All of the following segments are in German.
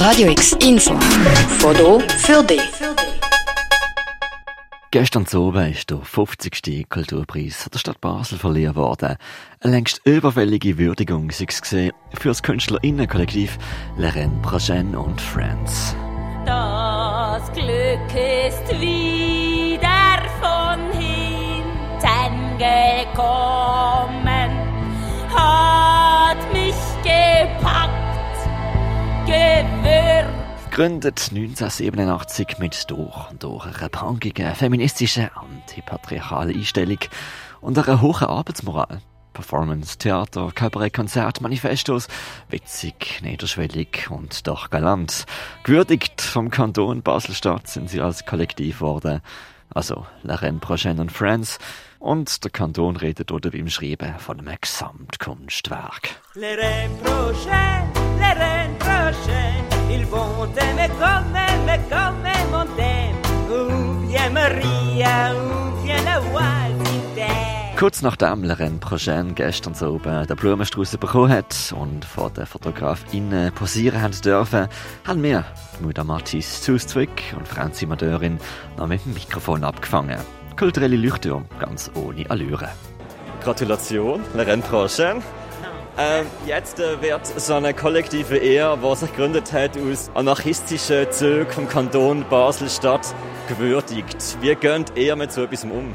Radio X Info. Foto für dich. Gestern oben ist der 50. Kulturpreis der Stadt Basel verliehen worden. Eine längst überfällige Würdigung sei es gesehen für das Künstlerinnenkollektiv Leren Prochaine und Friends. Das Glück ist wieder von hinten gekommen, Gegründet 1987 mit durch und durch einer punkigen, feministischen, antipatriarchalen Einstellung und einer hohen Arbeitsmoral. Performance, Theater, Kabarett, Konzert, Manifestos, witzig, niederschwellig und doch galant. Gewürdigt vom Kanton Basel-Stadt sind sie als Kollektiv geworden. Also, La Prochaine und Friends. Und der Kanton redet oder wie im Schreiben von einem Gesamtkunstwerk. Reines prochaines, les reines prochaines, ils vont t'aimer comme aimer, comme aimer on t'aime. Où vient Maria, où vient la voisine Kurz nachdem Lorraine Prochaine gestern so oben den Blumenstrauß bekommen hat und von den FotografInnen posieren haben dürfen, haben wir, Muda Mathis Zuzwick und Franzi Madeurin, noch mit dem Mikrofon abgefangen. Kulturelle Leuchtturm, ganz ohne Allüre. Gratulation, Lorraine Prochaine. Ähm, jetzt äh, wird so eine kollektive Ehe, die sich gegründet hat aus anarchistischen Zügen vom Kanton Basel-Stadt, gewürdigt. Wie geht ihr mit so etwas um?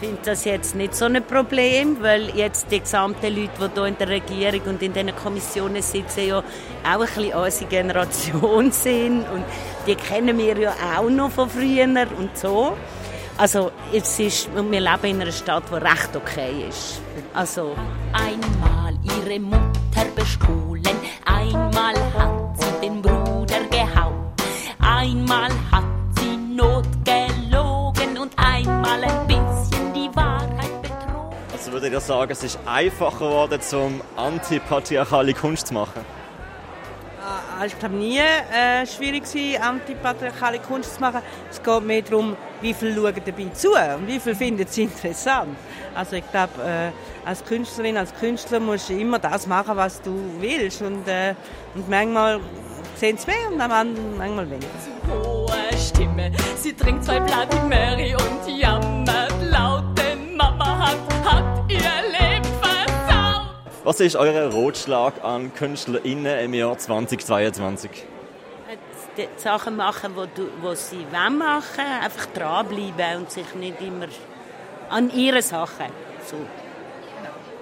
Ich finde das jetzt nicht so ein Problem, weil jetzt die gesamten Leute, die hier in der Regierung und in diesen Kommissionen sitzen, ja auch ein bisschen unsere Generation sind und die kennen wir ja auch noch von früher und so. Also es ist, wir leben in einer Stadt, die recht okay ist. Also Einmal ihre Mutter bestohlen, einmal hat sie den Bruder gehauen, einmal hat sie Not gelogen und einmal ein bisschen die Wahrheit betrogen. Also würdet ihr sagen, es ist einfacher geworden, zum antipatriarchale Kunst zu machen? Ich glaube nie äh, schwierig antipatriarchale Kunst zu machen. Es geht mehr darum, wie viele schauen dabei zu und wie viele finden es interessant. Also ich glaube, äh, als Künstlerin, als Künstler musst du immer das machen, was du willst und, äh, und manchmal sehen es mehr und dann manchmal weniger. Hohe Stimme, sie trinkt zwei Bloody Mary und jammert Was ist euer Rotschlag an KünstlerInnen im Jahr 2022? die Sachen machen, die, du, die sie wollen machen einfach dranbleiben und sich nicht immer an ihre Sachen so.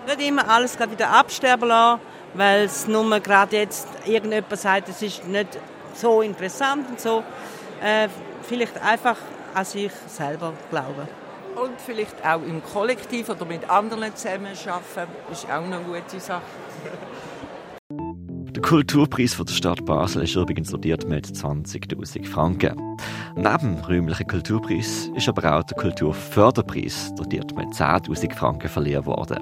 Nicht immer alles gerade wieder absterben lassen, weil es nur gerade jetzt irgendjemand sagt, es ist nicht so interessant und so. Äh, vielleicht einfach an sich selber glauben. Und vielleicht auch im Kollektiv oder mit anderen zusammenarbeiten, ist auch eine gute Sache. Der Kulturpreis von der Stadt Basel ist übrigens dotiert mit 20.000 Franken. Neben dem räumlichen Kulturpreis ist aber auch der Kulturförderpreis dotiert mit 10.000 Franken verliehen worden.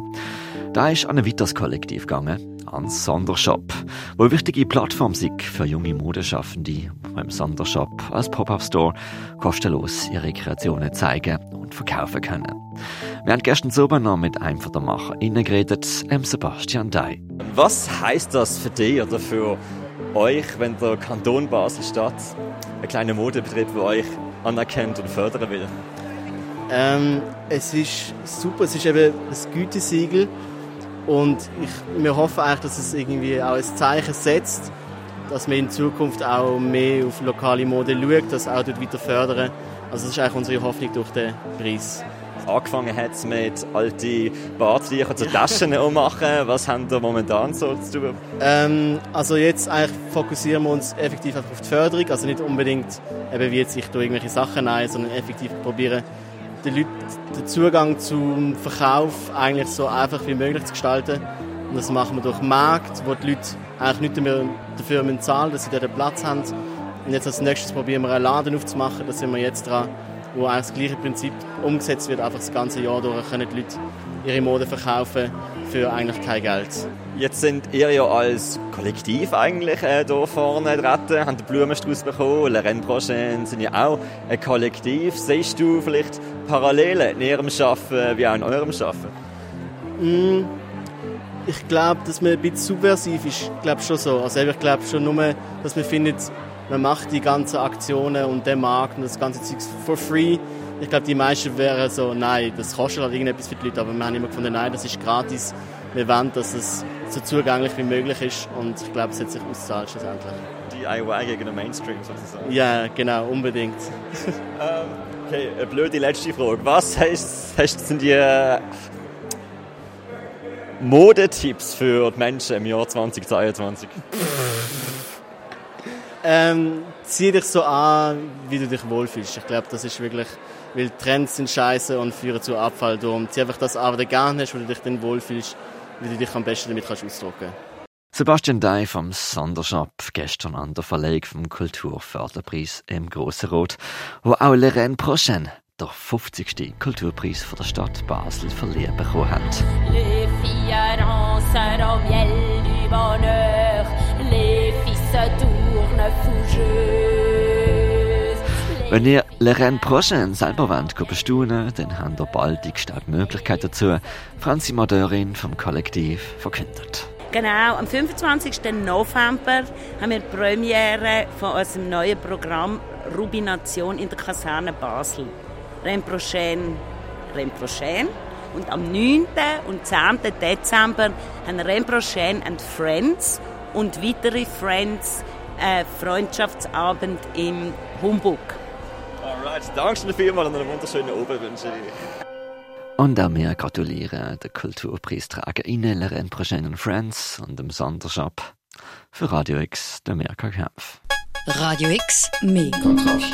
Da ist an ein weiteres Kollektiv gegangen, an Sondershop, wo eine wichtige Plattform ist für junge Modeschaffende, die im Sondershop als Pop-Up-Store kostenlos ihre Kreationen zeigen und verkaufen können. Wir haben gestern oben noch mit einem von der MacherInnen geredet, dem Sebastian Dai. Was heißt das für dich oder für euch, wenn der Kanton Basel-Stadt einen kleinen Modebetrieb bei euch anerkennt und fördern will? Ähm, es ist super, es ist eben ein Gütesiegel und ich, wir hoffen eigentlich, dass es irgendwie auch ein Zeichen setzt, dass man in Zukunft auch mehr auf lokale Mode schaut, das auch dort weiter fördern. Also das ist eigentlich unsere Hoffnung durch den Preis. Angefangen hat es mit alten Badtüchern zu Taschen ummachen. Was haben wir momentan so zu tun? Ähm, also jetzt eigentlich fokussieren wir uns effektiv auf die Förderung, also nicht unbedingt eben wie jetzt ich tue irgendwelche Sachen ein, sondern effektiv probieren den Leuten den Zugang zum Verkauf eigentlich so einfach wie möglich zu gestalten. Und das machen wir durch Markt, wo die Leute eigentlich nicht mehr dafür zahlen, dass sie dort einen Platz haben. Und jetzt als nächstes probieren wir einen Laden aufzumachen, da sind wir jetzt dran, wo eigentlich das gleiche Prinzip umgesetzt wird, einfach das ganze Jahr durch können die Leute ihre Mode verkaufen für eigentlich kein Geld. Jetzt sind ihr ja als Kollektiv eigentlich äh, hier vorne dran, haben den Blumenstrauß bekommen, Le Rennes Prochaine sind ja auch ein Kollektiv. Siehst du vielleicht Parallelen in ihrem Arbeiten wie auch in eurem Arbeiten? Mm, ich glaube, dass man ein bisschen subversiv ist, glaube schon so. Also ich glaube schon nur, dass man findet, man macht die ganzen Aktionen und den Markt und das ganze Zeug for free. Ich glaube, die meisten wären so, nein, das kostet halt irgendetwas für die Leute, aber wir haben immer gefunden, nein, das ist gratis. Wir wollen, dass es so zugänglich wie möglich ist und ich glaube, es hat sich ausgezahlt schlussendlich. DIY gegen den Mainstream sozusagen. Ja, genau, unbedingt. ähm, okay, eine blöde letzte Frage. Was heißt, heißt sind die äh, Modetipps für die Menschen im Jahr 2022? ähm, zieh dich so an, wie du dich wohlfühlst. Ich glaube, das ist wirklich, weil Trends sind scheiße und führen zu Abfall. Darum zieh einfach das an, was du gerne hast, wo du dich dann wohlfühlst, wie du dich am besten damit kannst ausdrücken Sebastian Dei vom Sondershop gestern an der Verleihung vom Kulturförderpreis im Grossen Rot, wo auch Lorraine Prochain der 50. Kulturpreis von der Stadt Basel verliehen bekommen hat. Les Wenn ihr Lorraine Prochain selber wollt, bestaunen dann habt ihr bald die gestärkte Möglichkeit dazu, Franzi Madeurin vom Kollektiv verkündet. Genau, am 25. November haben wir die Premiere von unserem neuen Programm Rubination in der Kaserne Basel. Remprochaine, Remprochaine. Und am 9. und 10. Dezember haben Remprochaine and Friends und weitere Friends einen Freundschaftsabend im Humbug. Alright, danke schön vielmals und einen wunderschönen Abend wünsche ich. Und auch wir gratulieren der Kulturpreisträgerin Lorraine Prochaine Friends und dem Sondershop für Radio X, der Merker Kempf. Radio X, mehr Kontrast.